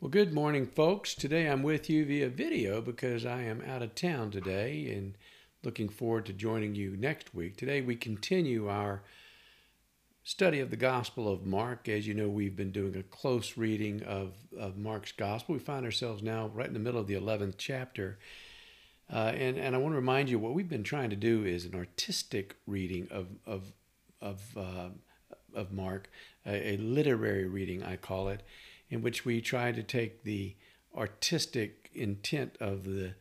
Well, good morning, folks. Today I'm with you via video because I am out of town today and looking forward to joining you next week. Today we continue our study of the Gospel of Mark. As you know, we've been doing a close reading of, of Mark's Gospel. We find ourselves now right in the middle of the 11th chapter. Uh, and, and I want to remind you what we've been trying to do is an artistic reading of, of, of, uh, of Mark, a, a literary reading, I call it in which we try to take the artistic intent of the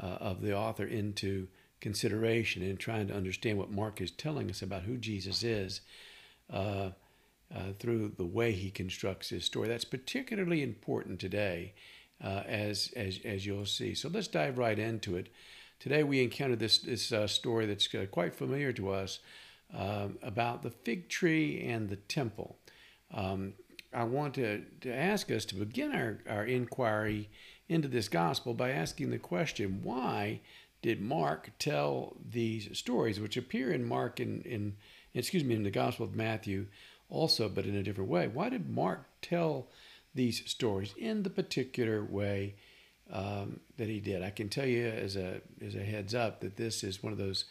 uh, of the author into consideration and trying to understand what Mark is telling us about who Jesus is uh, uh, through the way he constructs his story. That's particularly important today, uh, as as as you'll see. So let's dive right into it. Today we encounter this this uh, story that's uh, quite familiar to us um, about the fig tree and the temple. Um, I want to, to ask us to begin our, our inquiry into this gospel by asking the question why did Mark tell these stories, which appear in Mark in, in excuse me in the Gospel of Matthew also, but in a different way? Why did Mark tell these stories in the particular way um, that he did? I can tell you as a as a heads up that this is one of those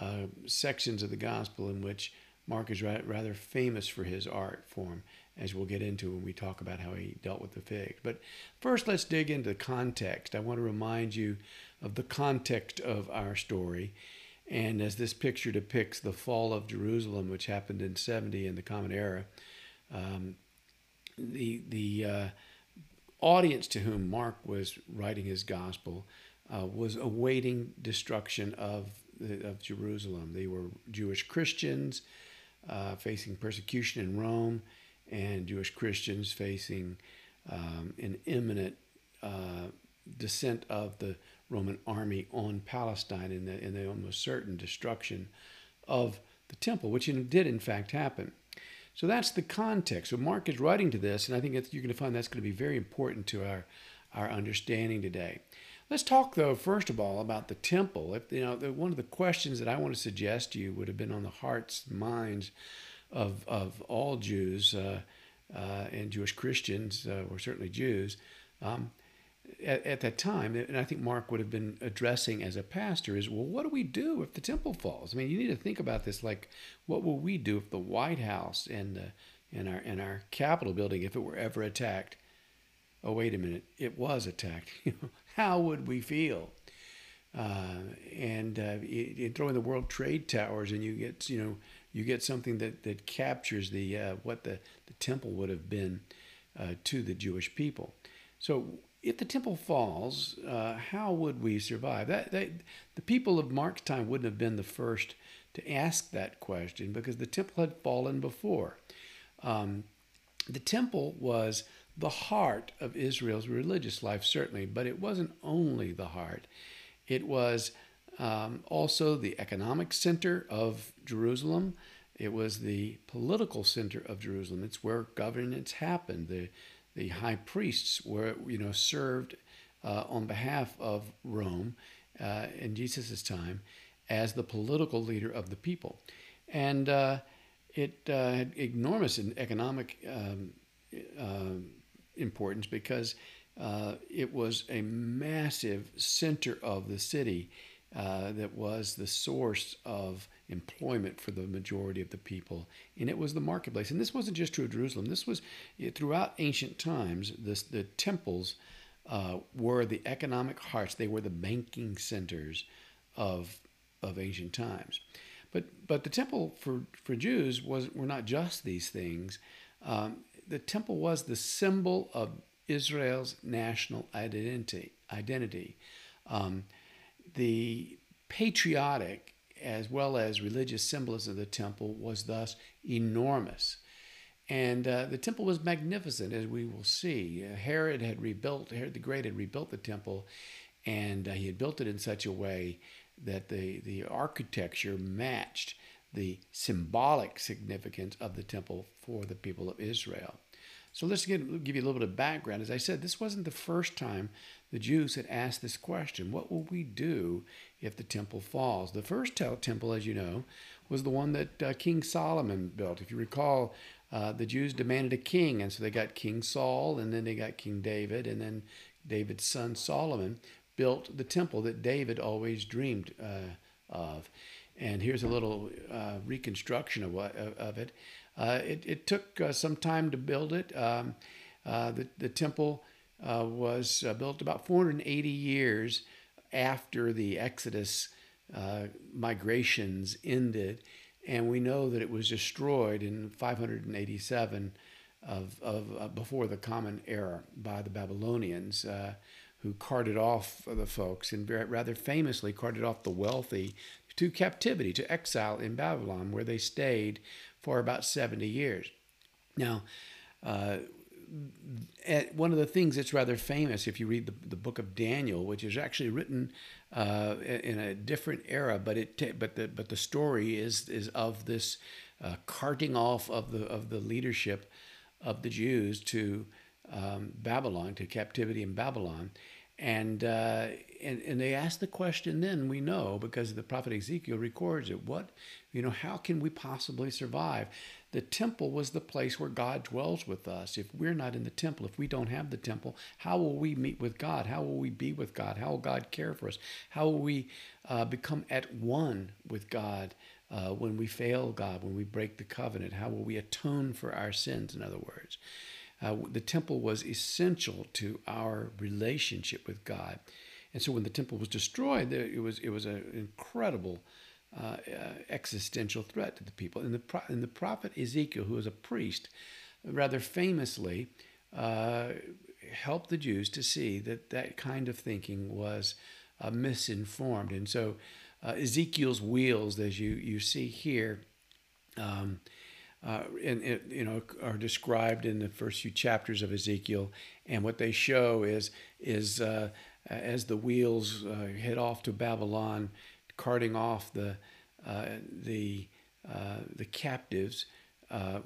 uh, sections of the gospel in which Mark is rather famous for his art form as we'll get into when we talk about how he dealt with the figs. But first, let's dig into the context. I want to remind you of the context of our story. And as this picture depicts the fall of Jerusalem, which happened in 70 in the Common Era, um, the, the uh, audience to whom Mark was writing his gospel uh, was awaiting destruction of, of Jerusalem. They were Jewish Christians uh, facing persecution in Rome and Jewish Christians facing um, an imminent uh, descent of the Roman army on Palestine and the, and the almost certain destruction of the temple, which did in fact happen. So that's the context. So Mark is writing to this, and I think you're going to find that's going to be very important to our, our understanding today. Let's talk, though, first of all, about the temple. If, you know, one of the questions that I want to suggest to you would have been on the hearts, minds of, of all Jews uh, uh, and Jewish Christians, uh, or certainly Jews, um, at, at, that time, and I think Mark would have been addressing as a pastor, is well, what do we do if the temple falls? I mean, you need to think about this like, what will we do if the White House and the and our and our Capitol building, if it were ever attacked? Oh, wait a minute, it was attacked. How would we feel? Uh, and uh, you, you throw in the World Trade Towers, and you get you know you get something that, that captures the uh, what the, the temple would have been uh, to the Jewish people. So if the temple falls, uh, how would we survive? That, that the people of Mark's time wouldn't have been the first to ask that question because the temple had fallen before. Um, the temple was the heart of Israel's religious life, certainly, but it wasn't only the heart. It was um, also the economic center of Jerusalem. It was the political center of Jerusalem. It's where governance happened. The, the high priests were, you know, served uh, on behalf of Rome uh, in Jesus' time as the political leader of the people. And uh, it uh, had enormous economic um, uh, importance because uh, it was a massive center of the city uh, that was the source of employment for the majority of the people, and it was the marketplace. And this wasn't just true of Jerusalem. This was throughout ancient times. This, the temples uh, were the economic hearts. They were the banking centers of of ancient times. But but the temple for for Jews was were not just these things. Um, the temple was the symbol of Israel's national identity. Identity. Um, the patriotic as well as religious symbolism of the temple was thus enormous. And uh, the temple was magnificent, as we will see. Uh, Herod had rebuilt, Herod the Great had rebuilt the temple, and uh, he had built it in such a way that the, the architecture matched the symbolic significance of the temple for the people of Israel. So let's give, give you a little bit of background. As I said, this wasn't the first time the Jews had asked this question What will we do if the temple falls? The first temple, as you know, was the one that uh, King Solomon built. If you recall, uh, the Jews demanded a king, and so they got King Saul, and then they got King David, and then David's son Solomon built the temple that David always dreamed uh, of. And here's a little uh, reconstruction of, what, of it. Uh, it. It took uh, some time to build it. Um, uh, the, the temple was built about 480 years after the Exodus migrations ended and we know that it was destroyed in 587 of, of uh, before the Common Era by the Babylonians, uh, who carted off the folks and rather famously carted off the wealthy to captivity, to exile in Babylon, where they stayed for about 70 years. Now, uh, one of the things that's rather famous, if you read the, the book of Daniel, which is actually written uh, in a different era, but it but the but the story is is of this uh, carting off of the of the leadership of the Jews to um, Babylon to captivity in Babylon, and uh, and and they ask the question. Then we know because the prophet Ezekiel records it. What you know? How can we possibly survive? The temple was the place where God dwells with us. If we're not in the temple, if we don't have the temple, how will we meet with God? How will we be with God? How will God care for us? How will we uh, become at one with God uh, when we fail God, when we break the covenant? How will we atone for our sins, in other words? Uh, the temple was essential to our relationship with God. And so when the temple was destroyed, it was, it was an incredible uh, uh, existential threat to the people. And the, and the prophet Ezekiel, who was a priest, rather famously uh, helped the Jews to see that that kind of thinking was uh, misinformed. And so uh, Ezekiel's wheels, as you, you see here, um, uh, and you know are described in the first few chapters of Ezekiel, and what they show is is uh, as the wheels uh, head off to Babylon, carting off the uh, the uh, the captives, uh,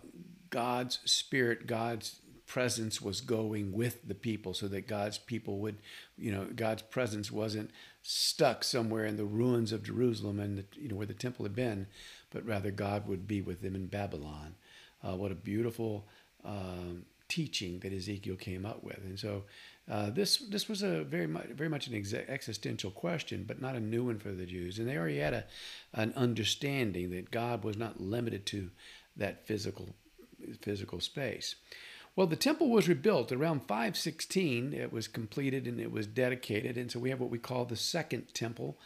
God's spirit, God's presence was going with the people, so that God's people would, you know, God's presence wasn't stuck somewhere in the ruins of Jerusalem and the, you know where the temple had been, but rather God would be with them in Babylon. Uh, what a beautiful um, teaching that Ezekiel came up with, and so uh, this this was a very much very much an ex- existential question, but not a new one for the Jews, and they already had a an understanding that God was not limited to that physical physical space. Well, the temple was rebuilt around 516. It was completed and it was dedicated, and so we have what we call the second temple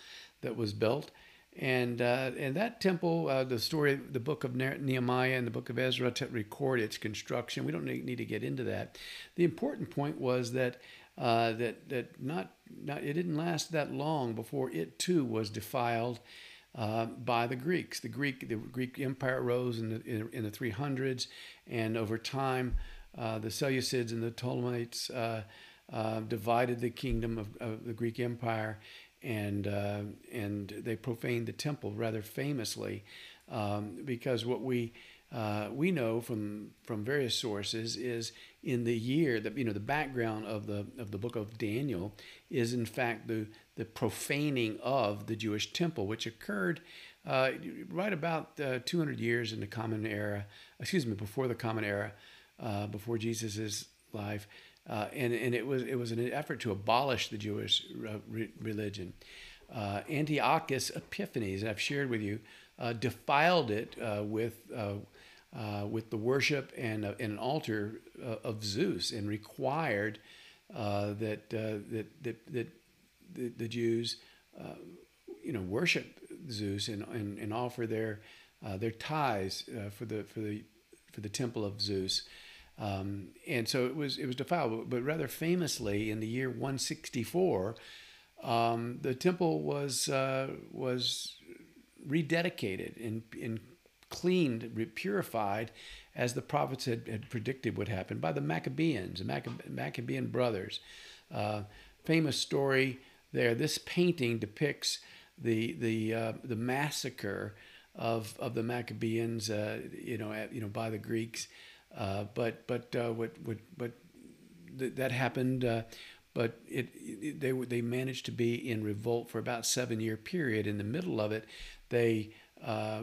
that was built. And uh, and that temple, uh, the story, the book of Nehemiah and the book of Ezra to record its construction. We don't need to get into that. The important point was that uh, that that not not it didn't last that long before it too was defiled. Uh, by the Greeks, the Greek the Greek Empire rose in the in, in the 300s, and over time, uh, the Seleucids and the Ptolemies uh, divided the kingdom of, of the Greek Empire, and uh, and they profaned the temple rather famously, um, because what we uh, we know from from various sources is in the year that you know the background of the of the book of Daniel is in fact the the profaning of the Jewish temple, which occurred uh, right about uh, 200 years in the Common Era, excuse me, before the Common Era, uh, before Jesus's life. Uh, and, and it was it was an effort to abolish the Jewish uh, re- religion. Uh, Antiochus Epiphanes, I've shared with you, uh, defiled it uh, with uh, with the worship and, and an altar of Zeus, and required that, that that that the, the Jews, you know, worship Zeus and, and, and offer their their tithes for the for the for the temple of Zeus. Um, and so it was it was defiled. But rather famously, in the year 164, um, the temple was uh, was rededicated and, and cleaned, purified, as the prophets had, had predicted would happen by the Maccabeans, the Maccabean brothers. Uh, famous story there. This painting depicts the the uh, the massacre of of the Maccabeans, uh, you know, at, you know, by the Greeks. Uh, but but uh, what what but th- that happened. Uh, but it, it, they they managed to be in revolt for about seven year period. In the middle of it, they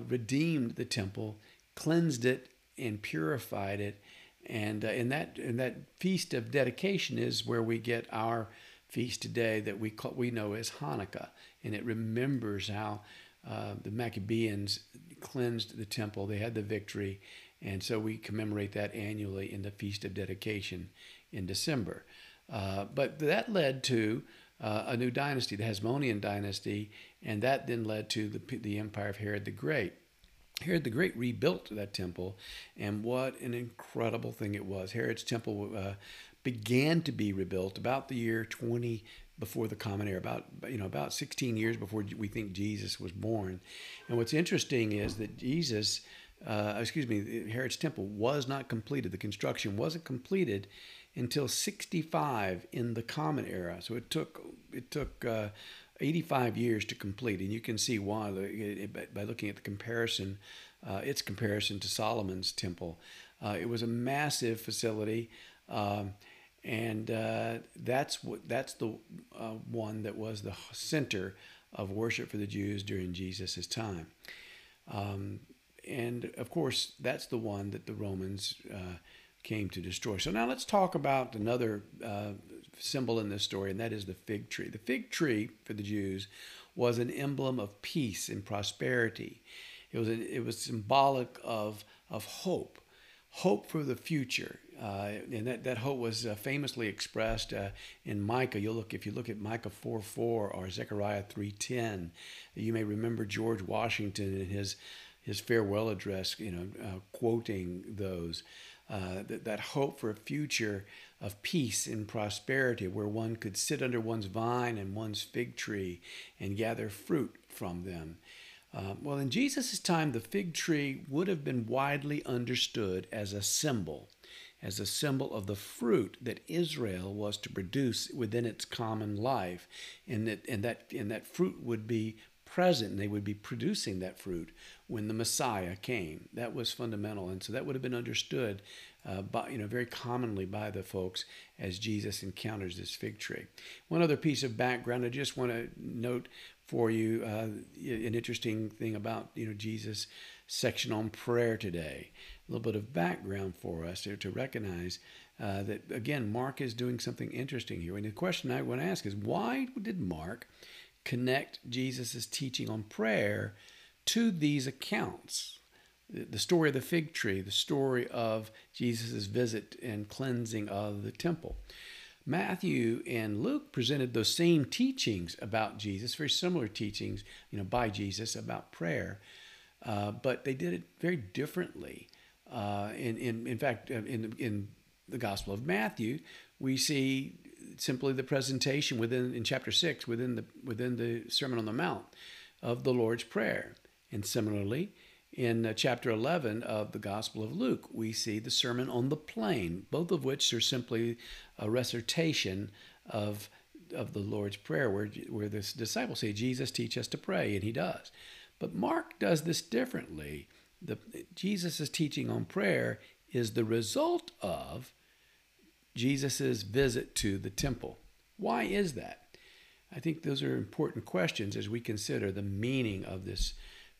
redeemed the temple, cleansed it, and purified it. And in that in that feast of dedication is where we get our feast today that we call, we know as Hanukkah, and it remembers how uh, the Maccabees cleansed the temple. They had the victory, and so we commemorate that annually in the feast of dedication in December. Uh, but that led to uh, a new dynasty, the Hasmonean dynasty, and that then led to the, the empire of Herod the Great. Herod the Great rebuilt that temple, and what an incredible thing it was. Herod's temple uh, began to be rebuilt about the year 20 before the common era about you know about 16 years before we think jesus was born and what's interesting is that jesus uh, excuse me herod's temple was not completed. The construction wasn't completed until 65 in the common era. So it took it took uh, 85 years to complete. And you can see why by looking at the comparison uh, its comparison to solomon's temple. Uh, it was a massive facility um, and uh, that's what that's the uh, one that was the center of worship for the Jews during Jesus' time. Um, and of course, that's the one that the Romans uh, came to destroy. So now let's talk about another uh, symbol in this story, and that is the fig tree. The fig tree for the Jews was an emblem of peace and prosperity. It was a, it was symbolic of of hope, hope for the future. Uh, and that, that hope was uh, famously expressed uh, in Micah. You'll look if you look at Micah 4 4 or Zechariah 3.10, you may remember George Washington in his his farewell address, you know, uh, quoting those. Uh, that, that hope for a future of peace and prosperity where one could sit under one's vine and one's fig tree and gather fruit from them. Uh, well, in Jesus' time, the fig tree would have been widely understood as a symbol as a symbol of the fruit that Israel was to produce within its common life, and that and that and that fruit would be present and they would be producing that fruit when the Messiah came. That was fundamental, and so that would have been understood, uh, by, you know, very commonly by the folks as Jesus encounters this fig tree. One other piece of background I just want to note for you uh, an interesting thing about you know Jesus' section on prayer today a little bit of background for us to, to recognize uh, that, again, Mark is doing something interesting here. And the question I want to ask is why did Mark connect Jesus' teaching on prayer to these accounts? The story of the fig tree, the story of Jesus' visit and cleansing of the temple. Matthew and Luke presented those same teachings about Jesus, very similar teachings, you know, by Jesus about prayer, uh, but they did it very differently. Uh, in, in, in fact, uh, in, in the Gospel of Matthew, we see simply the presentation within in chapter six within the within the Sermon on the Mount of the Lord's Prayer, and similarly in uh, chapter 11 of the Gospel of Luke, we see the Sermon on the Plain, both of which are simply a recitation of of the Lord's Prayer, where where the disciples say, "Jesus, teach us to pray," and he does. But Mark does this differently the Jesus' teaching on prayer is the result of Jesus' visit to the temple. Why is that? I think those are important questions as we consider the meaning of this,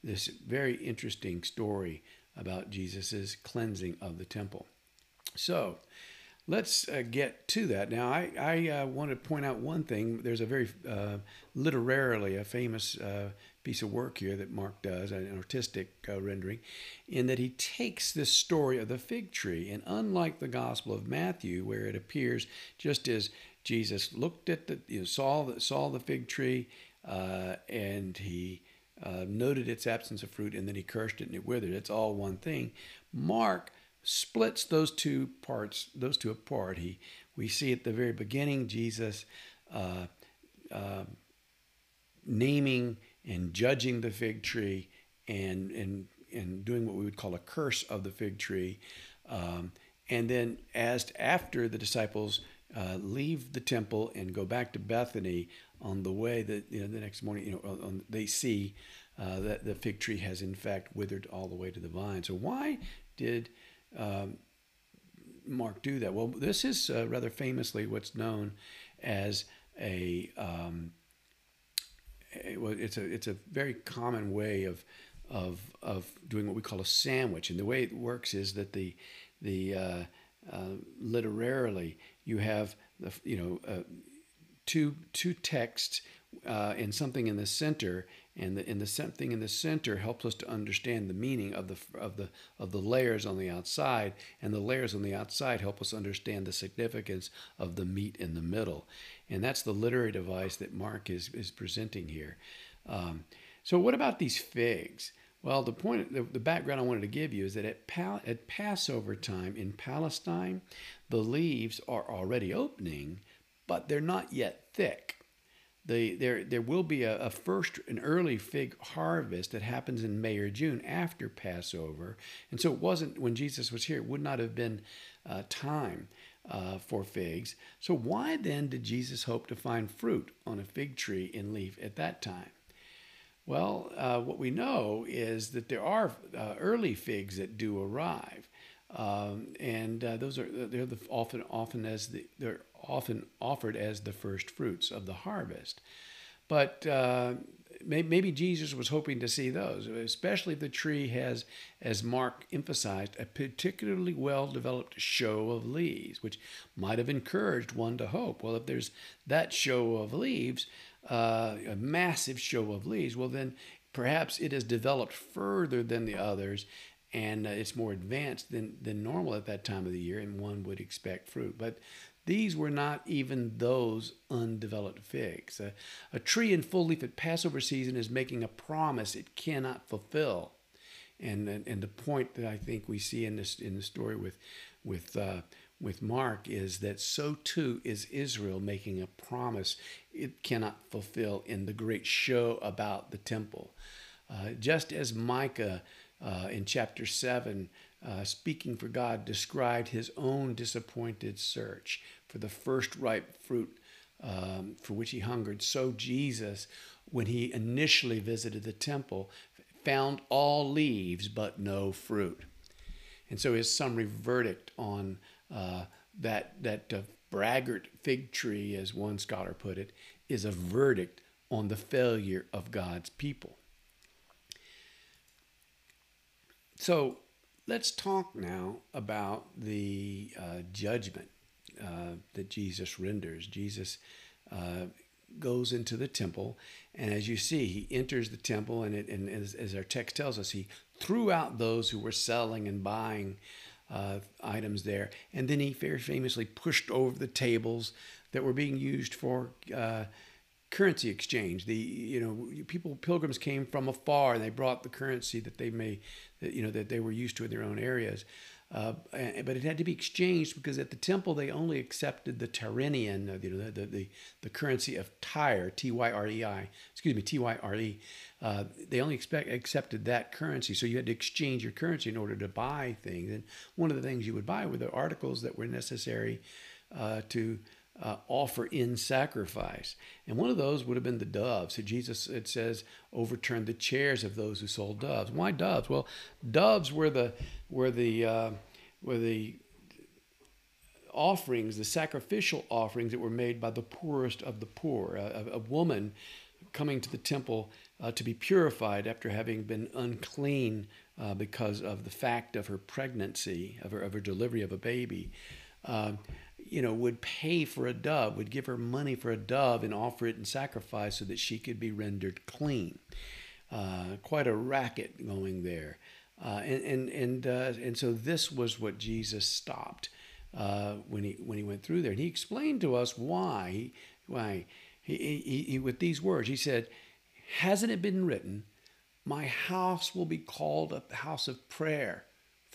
this very interesting story about Jesus' cleansing of the temple. So, let's uh, get to that. Now, I, I uh, want to point out one thing. There's a very uh, literarily a famous uh, piece of work here that Mark does, an artistic uh, rendering, in that he takes this story of the fig tree, and unlike the Gospel of Matthew, where it appears just as Jesus looked at the, you know, saw the, saw the fig tree, uh, and he uh, noted its absence of fruit, and then he cursed it and it withered. It's all one thing. Mark splits those two parts, those two apart. He, we see at the very beginning Jesus uh, uh, naming and judging the fig tree and and and doing what we would call a curse of the fig tree. Um, and then as after the disciples uh, leave the temple and go back to Bethany on the way that you know the next morning you know on, they see uh, that the fig tree has in fact withered all the way to the vine. So why did um, Mark do that? Well, this is uh, rather famously what's known as a um, it's a it's a very common way of of of doing what we call a sandwich. And the way it works is that the the uh, uh, literarily you have the you know uh, two two texts uh, and something in the center, and the in the something in the center helps us to understand the meaning of the of the of the layers on the outside, and the layers on the outside help us understand the significance of the meat in the middle, and that's the literary device that Mark is is presenting here. Um, so, what about these figs? Well, the point, the, the background I wanted to give you is that at, Pal- at Passover time in Palestine, the leaves are already opening, but they're not yet thick. The, there, there will be a, a, first, an early fig harvest that happens in May or June after Passover. And so it wasn't, when Jesus was here, it would not have been uh, time uh, for figs. So why then did Jesus hope to find fruit on a fig tree in leaf at that time? Well, uh, what we know is that there are uh, early figs that do arrive, um, and uh, those are they're the, often often as the they're often offered as the first fruits of the harvest. But uh, maybe Jesus was hoping to see those, especially if the tree has, as Mark emphasized, a particularly well developed show of leaves, which might have encouraged one to hope. Well, if there's that show of leaves, uh, a massive show of leaves, well, then perhaps it has developed further than the others and uh, it's more advanced than, than normal at that time of the year, and one would expect fruit. But these were not even those undeveloped figs. A, a tree in full leaf at Passover season is making a promise it cannot fulfill. And, and, and the point that I think we see in this in the story with with uh, with Mark is that so too is Israel making a promise it cannot fulfill in the great show about the temple. Uh, just as Micah uh, in chapter 7, uh, speaking for God, described his own disappointed search for the first ripe fruit um, for which he hungered, so Jesus, when he initially visited the temple, found all leaves but no fruit. And so his summary verdict on uh, that that uh, braggart fig tree, as one scholar put it, is a verdict on the failure of God's people. So let's talk now about the uh, judgment uh, that Jesus renders. Jesus uh, goes into the temple, and as you see, he enters the temple, and, it, and as, as, our text tells us, he threw out those who were selling and buying uh, items there. And then he very famously pushed over the tables that were being used for uh, currency exchange. The you know people pilgrims came from afar and they brought the currency that they may that you know that they were used to in their own areas. Uh, but it had to be exchanged because at the temple they only accepted the Tyrian, uh, you know, the, the, the currency of Tyre, T Y R E I, excuse me, T Y R E. Uh, they only expect, accepted that currency. So you had to exchange your currency in order to buy things. And one of the things you would buy were the articles that were necessary uh, to uh, offer in sacrifice. And one of those would have been the doves. So Jesus, it says, overturned the chairs of those who sold doves. Why doves? Well, doves were the were the uh, were the offerings, the sacrificial offerings that were made by the poorest of the poor. A, a woman coming to the temple uh, to be purified after having been unclean uh, because of the fact of her pregnancy, of her, of her delivery of a baby. Uh, you know, would pay for a dove, would give her money for a dove and offer it in sacrifice so that she could be rendered clean. Uh, quite a racket going there. Uh, and and and, uh, and so this was what Jesus stopped uh, when he when he went through there, and he explained to us why why he, he, he with these words he said, "Hasn't it been written, my house will be called a house of prayer?"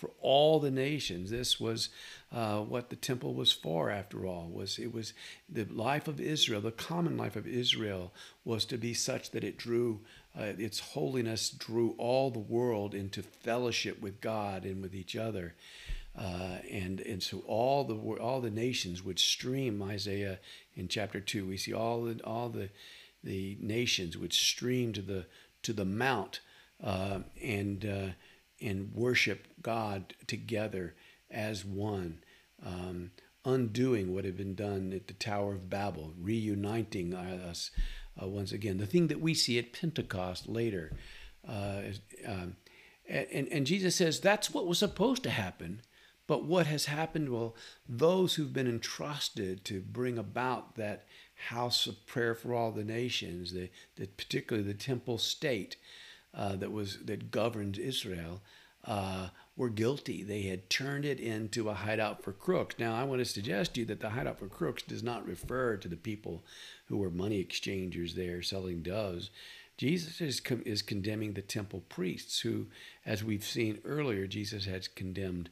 For all the nations. This was uh, what the temple was for, after all. Was it was the life of Israel, the common life of Israel, was to be such that it drew uh, its holiness drew all the world into fellowship with God and with each other. Uh, and and so all the all the nations would stream Isaiah in chapter two. We see all the all the the nations would stream to the to the mount uh, and uh, and worship God together as one, um, undoing what had been done at the Tower of Babel, reuniting us uh, once again. The thing that we see at Pentecost later. Uh, um, and, and Jesus says that's what was supposed to happen. But what has happened? Well, those who've been entrusted to bring about that house of prayer for all the nations, the, the particularly the temple state uh, that was that governed Israel, uh, were guilty. They had turned it into a hideout for crooks. Now, I want to suggest to you that the hideout for crooks does not refer to the people who were money exchangers there selling doves. Jesus is, is condemning the temple priests, who, as we've seen earlier, Jesus has condemned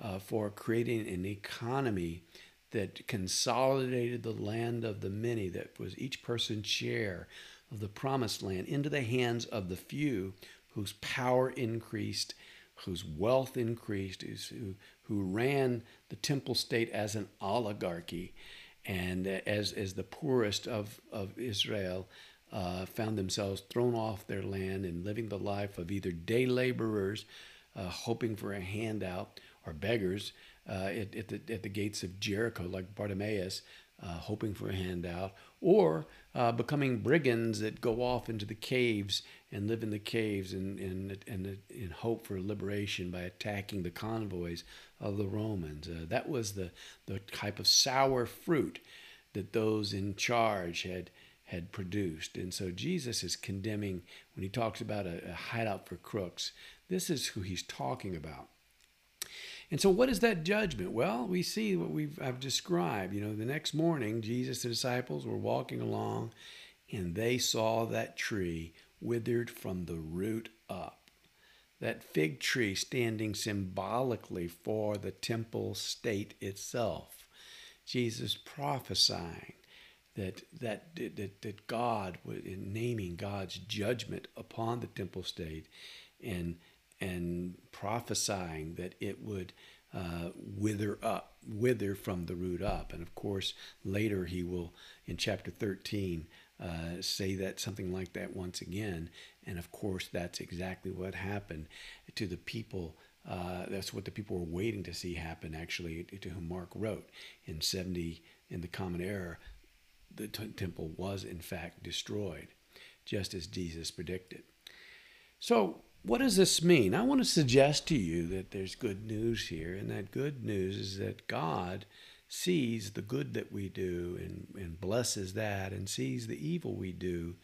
uh, for creating an economy that consolidated the land of the many, that was each person's share of the promised land, into the hands of the few, whose power increased whose wealth increased, who, who ran the temple state as an oligarchy, and as, as the poorest of, of Israel uh, found themselves thrown off their land and living the life of either day laborers, uh, hoping for a handout, or beggars uh, at, at, the, at the gates of Jericho, like Bartimaeus, uh, hoping for a handout, or uh, becoming brigands that go off into the caves and live in the caves and in, in, in, hope for liberation by attacking the convoys of the Romans. Uh, that was the, the type of sour fruit that those in charge had, had produced. And so Jesus is condemning, when he talks about a, a hideout for crooks, this is who he's talking about. And so, what is that judgment? Well, we see what we've I've described. You know, the next morning, Jesus' and disciples were walking along, and they saw that tree withered from the root up. That fig tree standing symbolically for the temple state itself. Jesus prophesying that that that, that God, in naming God's judgment upon the temple state, and and prophesying that it would uh, wither up, wither from the root up. And of course, later he will, in chapter 13, uh, say that something like that once again. And of course, that's exactly what happened to the people. Uh, that's what the people were waiting to see happen, actually, to whom Mark wrote in 70 in the Common Era. The t- temple was, in fact, destroyed, just as Jesus predicted. So, what does this mean? I want to suggest to you that there's good news here, and that good news is that God sees the good that we do and, and blesses that, and sees the evil we do,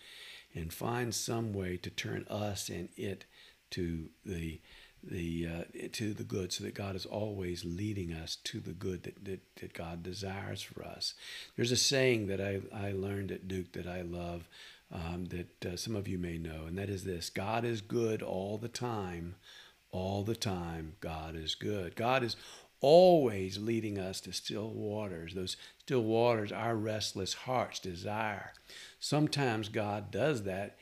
and finds some way to turn us and it to the the uh, to the good, so that God is always leading us to the good that, that, that God desires for us. There's a saying that I, I learned at Duke that I love um, that uh, some of you may know, and that is this God is good all the time. All the time, God is good. God is always leading us to still waters. Those still waters our restless hearts desire. Sometimes God does that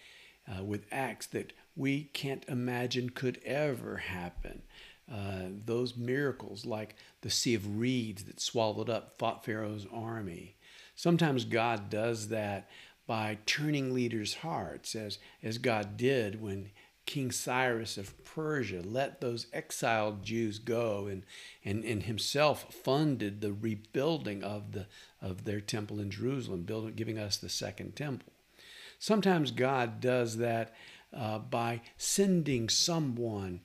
uh, with acts that we can't imagine could ever happen. Uh, those miracles, like the sea of reeds that swallowed up Pharaoh's army. Sometimes God does that by turning leaders' hearts, as, as God did when King Cyrus of Persia let those exiled Jews go and, and, and himself funded the rebuilding of, the, of their temple in Jerusalem, building, giving us the second temple. Sometimes God does that uh, by sending someone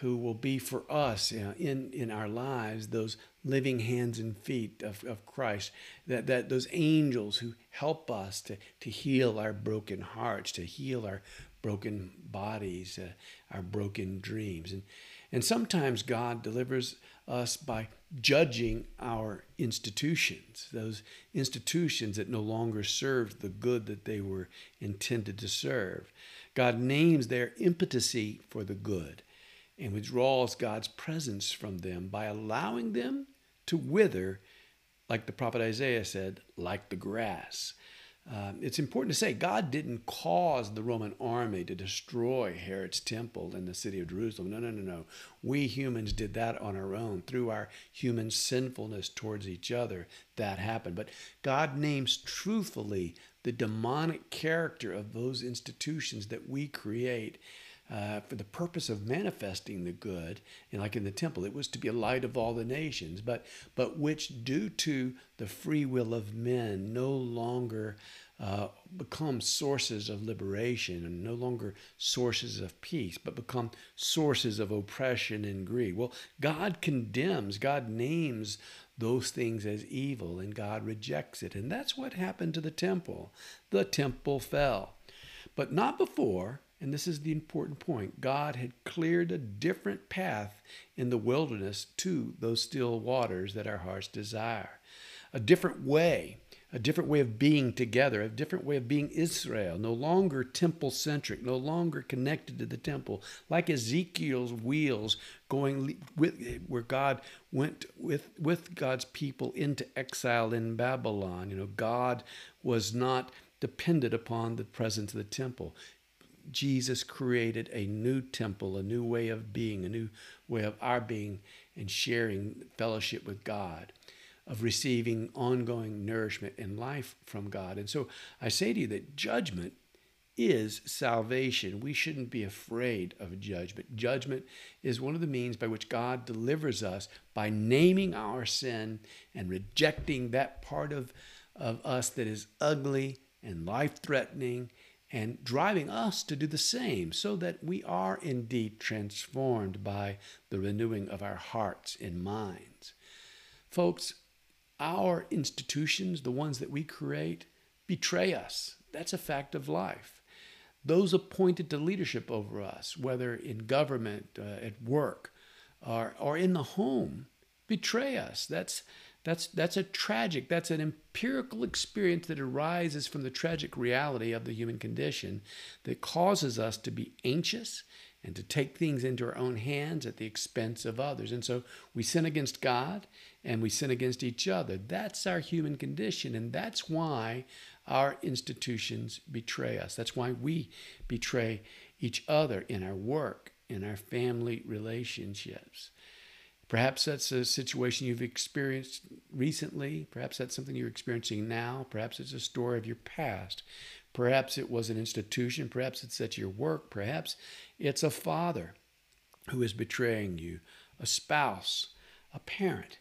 who will be for us you know, in, in our lives those living hands and feet of, of Christ, that, that those angels who help us to, to heal our broken hearts, to heal our broken bodies, uh, our broken dreams. And, and sometimes God delivers us by judging our institutions, those institutions that no longer serve the good that they were intended to serve. God names their impotency for the good and withdraws God's presence from them by allowing them to wither, like the prophet Isaiah said, like the grass. Um, it's important to say God didn't cause the Roman army to destroy Herod's temple in the city of Jerusalem. No, no, no, no. We humans did that on our own through our human sinfulness towards each other. That happened. But God names truthfully the demonic character of those institutions that we create uh, for the purpose of manifesting the good, and like in the temple, it was to be a light of all the nations, but but which, due to the free will of men, no longer uh, become sources of liberation and no longer sources of peace, but become sources of oppression and greed. Well, God condemns, God names those things as evil, and God rejects it. And that's what happened to the temple. The temple fell. But not before, and this is the important point, God had cleared a different path in the wilderness to those still waters that our hearts desire. A different way a different way of being together, a different way of being Israel, no longer temple centric, no longer connected to the temple, like Ezekiel's wheels going with where God went with with God's people into exile in Babylon. You know, God was not dependent upon the presence of the temple. Jesus created a new temple, a new way of being, a new way of our being and sharing fellowship with God of receiving ongoing nourishment and life from God. And so I say to you that judgment is salvation. We shouldn't be afraid of judgment. Judgment is one of the means by which God delivers us by naming our sin and rejecting that part of, of us that is ugly and life threatening and driving us to do the same so that we are indeed transformed by the renewing of our hearts and minds. Folks, our institutions, the ones that we create, betray us. That's a fact of life. Those appointed to leadership over us, whether in government, uh, at work, or, or in the home, betray us. That's, that's, that's a tragic, that's an empirical experience that arises from the tragic reality of the human condition that causes us to be anxious and to take things into our own hands at the expense of others. And so we sin against God and we sin against each other. That's our human condition, and that's why our institutions betray us. That's why we betray each other in our work, in our family relationships. Perhaps that's a situation you've experienced recently. Perhaps that's something you're experiencing now. Perhaps it's a story of your past. Perhaps it was an institution. Perhaps it's at your work. Perhaps it's a father who is betraying you, a spouse, a parent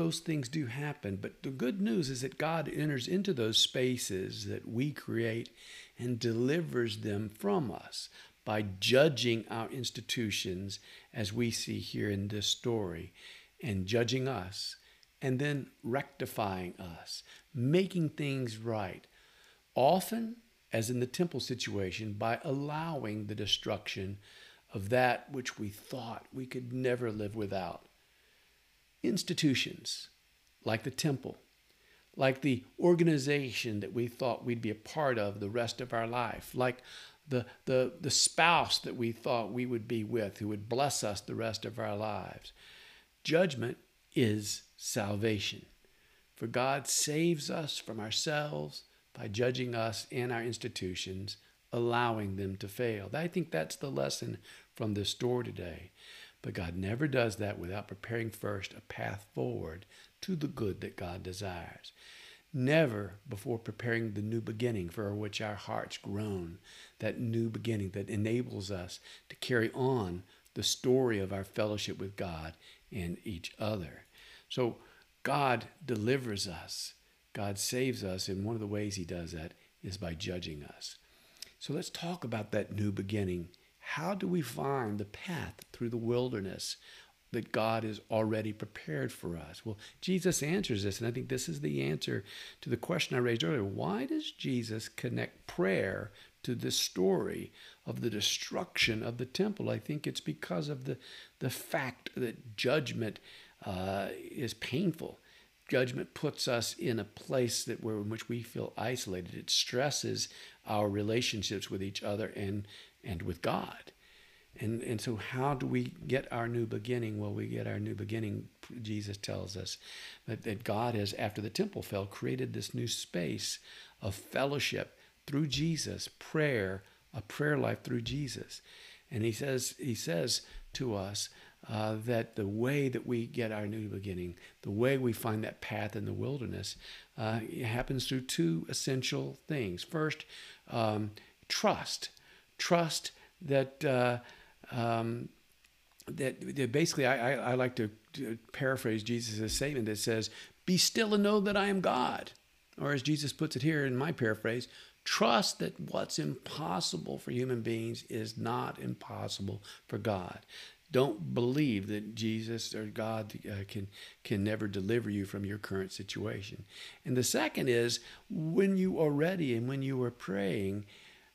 those things do happen. But the good news is that God enters into those spaces that we create and delivers them from us by judging our institutions as we see here in this story and judging us and then rectifying us, making things right. Often, as in the temple situation, by allowing the destruction of that which we thought we could never live without institutions like the temple, like the organization that we thought we'd be a part of the rest of our life, like the, the, the spouse that we thought we would be with who would bless us the rest of our lives. Judgment is salvation. For God saves us from ourselves by judging us and our institutions, allowing them to fail. I think that's the lesson from this story today. But God never does that without preparing first a path forward to the good that God desires. Never before preparing the new beginning for which our hearts groan, that new beginning that enables us to carry on the story of our fellowship with God and each other. So God delivers us, God saves us, and one of the ways He does that is by judging us. So let's talk about that new beginning how do we find the path through the wilderness that God has already prepared for us? Well, Jesus answers this, and I think this is the answer to the question I raised earlier. Why does Jesus connect prayer to the story of the destruction of the temple? I think it's because of the, the fact that judgment uh, is painful. Judgment puts us in a place that where in which we feel isolated. It stresses our relationships with each other and and with God. And, and so, how do we get our new beginning? Well, we get our new beginning, Jesus tells us, that, that God has, after the temple fell, created this new space of fellowship through Jesus, prayer, a prayer life through Jesus. And he says, he says to us uh, that the way that we get our new beginning, the way we find that path in the wilderness, uh, happens through two essential things. First, um, trust trust that uh, um, that, that, basically I, I, I like to, paraphrase Jesus' statement that says, "Be still and know that I am God," or as Jesus puts it here in my paraphrase, Trust that what's impossible for human beings is not impossible for God. Don't believe that Jesus or God uh, can can never deliver you from your current situation. And the second is when you are ready and when you are praying,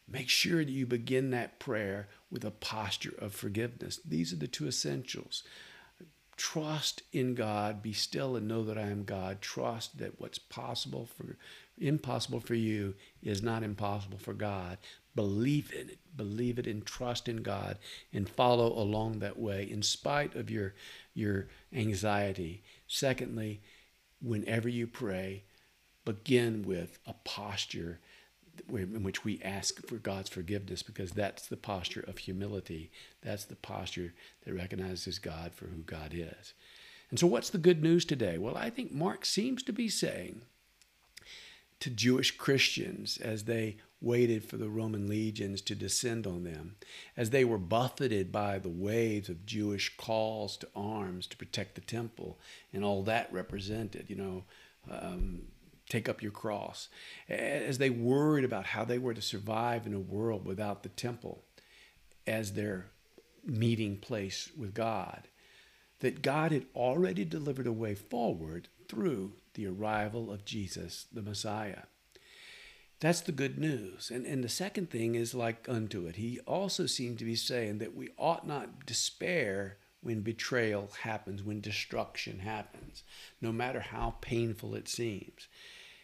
make sure that you begin that prayer with a posture of forgiveness. These are the two essentials. Trust in God, be still and know that I am God. Trust that what's possible for impossible for you is not impossible for God. Believe in it. Believe it and trust in God and follow along that way in spite of your, your anxiety. Secondly, whenever you pray, begin with a posture in which we ask for God's forgiveness because that's the posture of humility. That's the posture that recognizes God for who God is. And so, what's the good news today? Well, I think Mark seems to be saying to Jewish Christians as they waited for the Roman legions to descend on them, as they were buffeted by the waves of Jewish calls to arms to protect the temple and all that represented, you know, um, take up your cross, as they worried about how they were to survive in a world without the temple as their meeting place with God, that God had already delivered a way forward through the arrival of Jesus, the Messiah. That's the good news. And, and the second thing is like unto it. He also seemed to be saying that we ought not despair when betrayal happens, when destruction happens, no matter how painful it seems.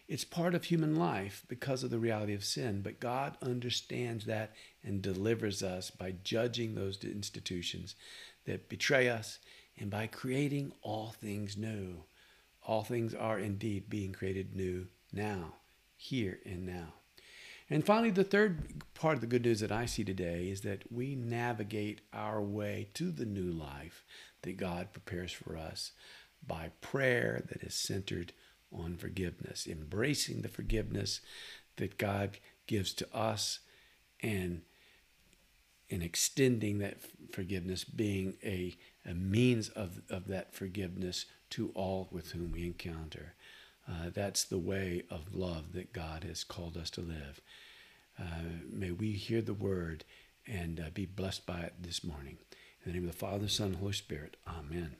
It's part of human life because of the reality of sin, but God understands that and delivers us by judging those institutions that betray us and by creating all things new all things are indeed being created new now, here and now. And finally, the third part of the good news that I see today is that we navigate our way to the new life that God prepares for us by prayer that is centered on forgiveness, embracing the forgiveness that God gives to us and and extending that forgiveness being a, a means of, of that forgiveness to all with whom we encounter. Uh, that's the way of love that God has called us to live. Uh, may we hear the word and uh, be blessed by it this morning. In the name of the Father, Son, and Holy Spirit. Amen.